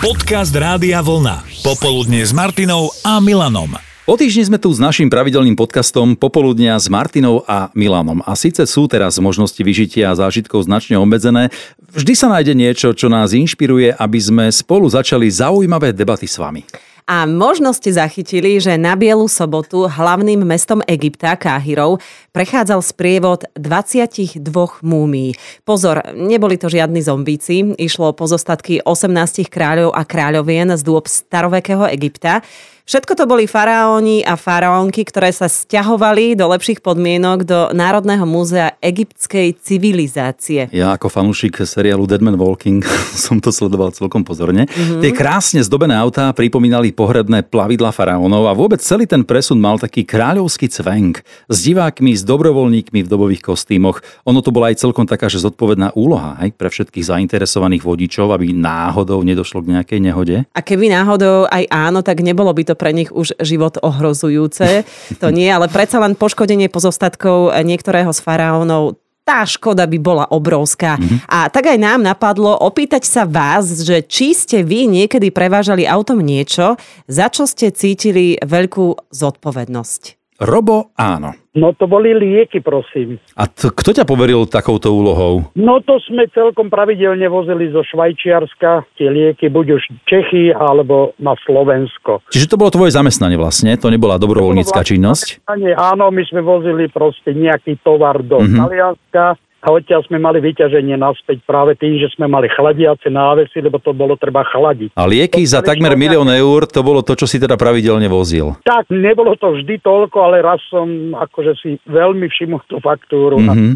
Podcast Rádia Vlna. Popoludne s Martinou a Milanom. O týždni sme tu s našim pravidelným podcastom Popoludnia s Martinou a Milanom. A síce sú teraz možnosti vyžitia a zážitkov značne obmedzené, vždy sa nájde niečo, čo nás inšpiruje, aby sme spolu začali zaujímavé debaty s vami. A možno ste zachytili, že na Bielu sobotu hlavným mestom Egypta, Káhirou, prechádzal sprievod 22 múmií. Pozor, neboli to žiadni zombíci, išlo o pozostatky 18 kráľov a kráľovien z dôb starovekého Egypta. Všetko to boli faraóni a faraónky, ktoré sa stiahovali do lepších podmienok do Národného múzea egyptskej civilizácie. Ja ako fanúšik seriálu Dead Man Walking som to sledoval celkom pozorne. Mm-hmm. Tie krásne zdobené autá pripomínali pohrebné plavidla faraónov a vôbec celý ten presun mal taký kráľovský cvenk s divákmi, s dobrovoľníkmi v dobových kostýmoch. Ono to bola aj celkom taká, že zodpovedná úloha aj pre všetkých zainteresovaných vodičov, aby náhodou nedošlo k nejakej nehode. A keby náhodou aj áno, tak nebolo by to pre nich už život ohrozujúce. To nie, ale predsa len poškodenie pozostatkov niektorého z faraónov tá škoda by bola obrovská. Mm-hmm. A tak aj nám napadlo opýtať sa vás, že či ste vy niekedy prevážali autom niečo, za čo ste cítili veľkú zodpovednosť. Robo áno. No to boli lieky, prosím. A t- kto ťa poveril takouto úlohou? No to sme celkom pravidelne vozili zo Švajčiarska tie lieky, buď už Čechy alebo na Slovensko. Čiže to bolo tvoje zamestnanie vlastne? To nebola dobrovoľnícka činnosť? Áno, my sme vozili proste nejaký tovar do mm-hmm. Talianska a odtiaľ sme mali vyťaženie naspäť práve tým, že sme mali chladiace návesy, lebo to bolo treba chladiť. A lieky to za takmer milión eur, to bolo to, čo si teda pravidelne vozil. Tak, nebolo to vždy toľko, ale raz som akože si veľmi všimol tú faktúru. Mm-hmm.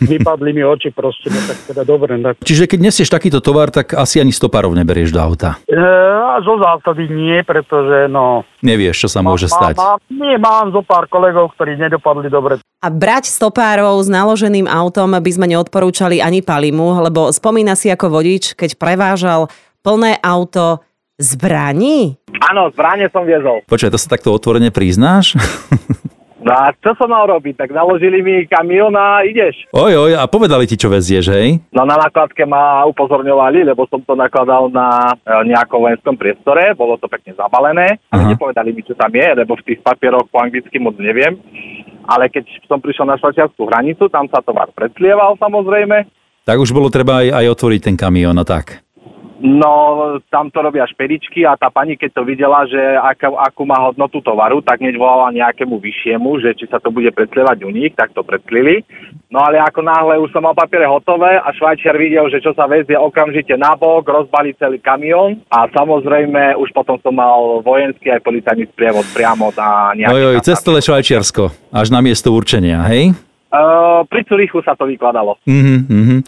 Vypadli mi oči proste, no tak teda dobre. Tak... Čiže keď nesieš takýto tovar, tak asi ani stopárov neberieš do auta. E, a zo zásady nie, pretože no... Nevieš, čo sa môže má, stať. Má, nie, mám zo pár kolegov, ktorí nedopadli dobre. A brať stopárov s naloženým autom by sme neodporúčali ani Palimu, lebo spomína si ako vodič, keď prevážal plné auto zbraní? Áno, zbranie som viezol. Počkaj, to sa takto otvorene priznáš? No a čo som mal robiť? Tak naložili mi kamión a ideš. Oj, oj, a povedali ti, čo vezieš, hej? No na nakladke ma upozorňovali, lebo som to nakladal na e, nejakom vojenskom priestore, bolo to pekne zabalené, ale Aha. nepovedali mi, čo tam je, lebo v tých papieroch po anglicky moc neviem. Ale keď som prišiel na švajčiarskú hranicu, tam sa tovar predslieval samozrejme. Tak už bolo treba aj, aj otvoriť ten kamión a tak. No, tam to robia špedičky a tá pani, keď to videla, že akú, akú má hodnotu tovaru, tak hneď volala nejakému vyššiemu, že či sa to bude predslievať u nich, tak to predslili. No ale ako náhle už som mal papiere hotové a Švajčiar videl, že čo sa vezie okamžite nabok, rozbali celý kamión a samozrejme už potom som mal vojenský aj policajný sprievod priamo na nejaký... Oj, oj, cez celé Švajčiarsko, až na miesto určenia, hej? Uh, pri Curychu sa to vykladalo. Mm-hmm.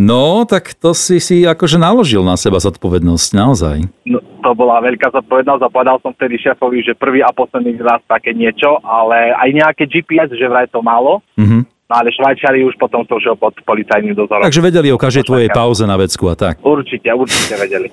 No, tak to si si akože naložil na seba zodpovednosť, naozaj. No, to bola veľká zodpovednosť a povedal som vtedy šéfovi, že prvý a posledný raz také niečo, ale aj nejaké GPS, že vraj to málo. Mm-hmm. No ale Švajčiari už potom to už pod policajným dozorom. Takže vedeli o každej tvojej pauze na vecku a tak. Určite, určite vedeli.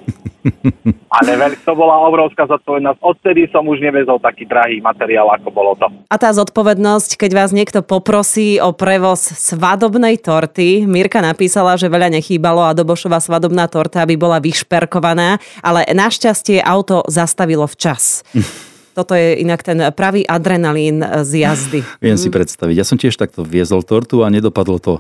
ale veľk, to bola obrovská zodpovednosť. Odtedy som už nevezol taký drahý materiál, ako bolo to. A tá zodpovednosť, keď vás niekto poprosí o prevoz svadobnej torty, Mirka napísala, že veľa nechýbalo a Dobošová svadobná torta by bola vyšperkovaná, ale našťastie auto zastavilo včas. Toto je inak ten pravý adrenalín z jazdy. Viem si predstaviť. Ja som tiež takto viezol tortu a nedopadlo to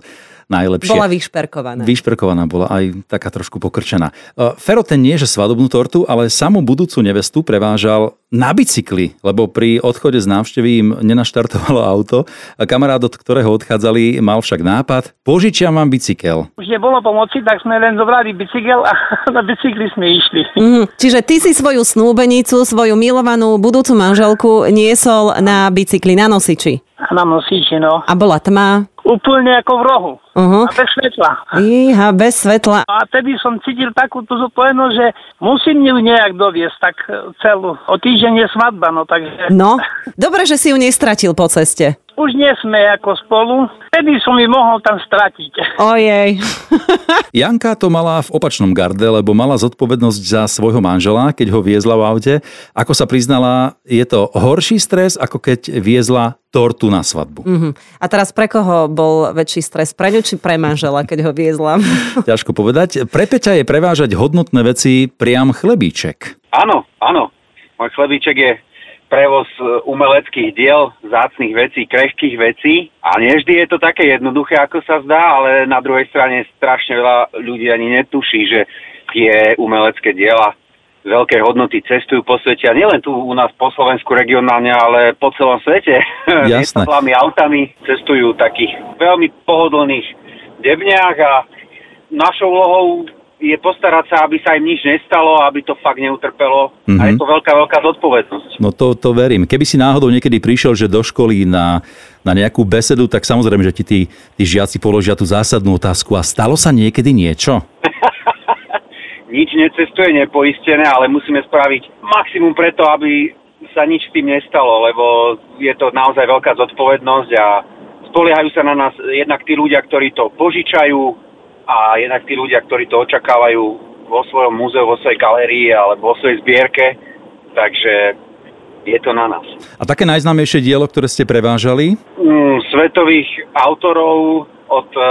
najlepšie. Bola vyšperkovaná. Vyšperkovaná bola aj taká trošku pokrčená. E, Fero ten nie, že svadobnú tortu, ale samú budúcu nevestu prevážal na bicykli, lebo pri odchode z návštevy im nenaštartovalo auto. A kamarát, od ktorého odchádzali, mal však nápad, požičiam vám bicykel. Už nebolo pomoci, tak sme len zobrali bicykel a na bicykli sme išli. Mm, čiže ty si svoju snúbenicu, svoju milovanú budúcu manželku niesol na bicykli, na nosiči. Na nosiči, no. A bola tma? Úplne ako v rohu. Uh-huh. A bez svetla. Iha, bez svetla. A tedy som cítil takú tú zodpovednosť, že musím ju nejak doviesť tak celú. O týždeň je svadba, no takže... No, dobre, že si ju nestratil po ceste. Už nie sme ako spolu. Vtedy som mi mohol tam stratiť. Ojej. Janka to mala v opačnom garde, lebo mala zodpovednosť za svojho manžela, keď ho viezla v aute. Ako sa priznala, je to horší stres, ako keď viezla tortu na svadbu. Mhm. A teraz pre koho bol väčší stres? Pre ňu či pre manžela, keď ho viezla? Ťažko povedať. Pre Peťa je prevážať hodnotné veci priam chlebíček. Áno, áno. Môj chlebíček je prevoz e, umeleckých diel, zácných vecí, krehkých vecí. A nie vždy je to také jednoduché, ako sa zdá, ale na druhej strane strašne veľa ľudí ani netuší, že tie umelecké diela veľké hodnoty cestujú po svete a nielen tu u nás po Slovensku regionálne, ale po celom svete. Jasné. Autami cestujú takých veľmi pohodlných debniach a našou úlohou je postarať sa, aby sa im nič nestalo, aby to fakt neutrpelo. Mm-hmm. A je to veľká, veľká zodpovednosť. No to, to verím. Keby si náhodou niekedy prišiel, že do školy na, na nejakú besedu, tak samozrejme, že ti tí, tí žiaci položia tú zásadnú otázku. A stalo sa niekedy niečo? nič necestuje nepoistené, ale musíme spraviť maximum preto, aby sa nič s tým nestalo, lebo je to naozaj veľká zodpovednosť a spoliehajú sa na nás jednak tí ľudia, ktorí to požičajú, a jednak tí ľudia, ktorí to očakávajú vo svojom múzeu, vo svojej galérii alebo vo svojej zbierke, takže je to na nás. A také najznámejšie dielo, ktoré ste prevážali? Mm, svetových autorov od e,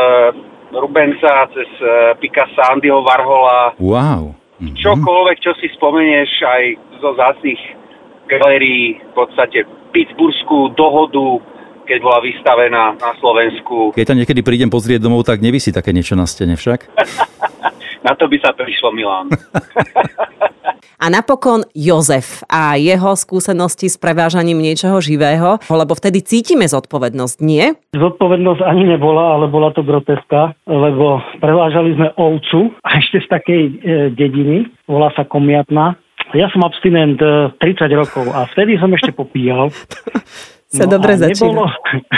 Rubensa cez e, Picassa, Andyho Warhola. Wow. Mhm. Čokoľvek, čo si spomenieš aj zo zácných galérií, v podstate Pittsburghskú dohodu, keď bola vystavená na Slovensku. Keď tam niekedy prídem pozrieť domov, tak nevisí také niečo na stene však? na to by sa prišlo Milan. A napokon Jozef a jeho skúsenosti s prevážaním niečoho živého, lebo vtedy cítime zodpovednosť, nie? Zodpovednosť ani nebola, ale bola to groteska, lebo prevážali sme ovcu a ešte z takej e, dediny, volá sa Komiatna. Ja som abstinent e, 30 rokov a vtedy som ešte popíjal. sa no dobre začína. Nebolo,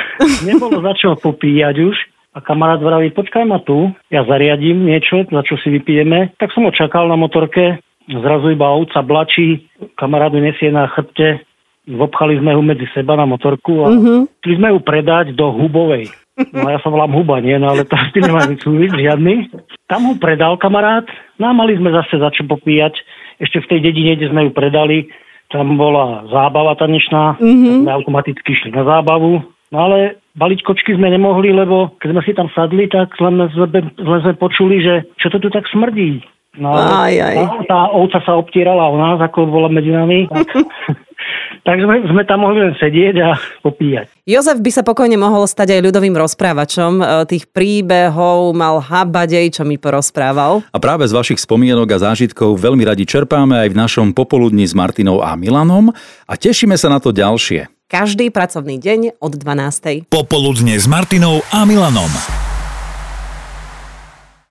nebolo za čo popíjať už. A kamarát vraví, počkaj ma tu, ja zariadím niečo, za čo si vypijeme. Tak som ho čakal na motorke, zrazu iba ovca blačí, kamarát nesie na chrbte, vopchali sme ho medzi seba na motorku a mm-hmm. sme ju predať do Hubovej. No ja sa volám Huba, nie? No ale to tým nemá nič žiadny. Tam ho predal kamarát, no a mali sme zase za čo popíjať. Ešte v tej dedine, kde sme ju predali, tam bola zábava tanečná, mm-hmm. sme automaticky šli na zábavu, no ale baliť kočky sme nemohli, lebo keď sme si tam sadli, tak len sme, počuli, že čo to tu tak smrdí. No, aj, aj. Tá, tá ovca sa obtierala o nás, ako bola medzi nami. tak sme, sme tam mohli len sedieť a popíjať. Jozef by sa pokojne mohol stať aj ľudovým rozprávačom. E, tých príbehov mal habadej, čo mi porozprával. A práve z vašich spomienok a zážitkov veľmi radi čerpáme aj v našom popoludní s Martinou a Milanom a tešíme sa na to ďalšie. Každý pracovný deň od 12. Popoludne s Martinou a Milanom.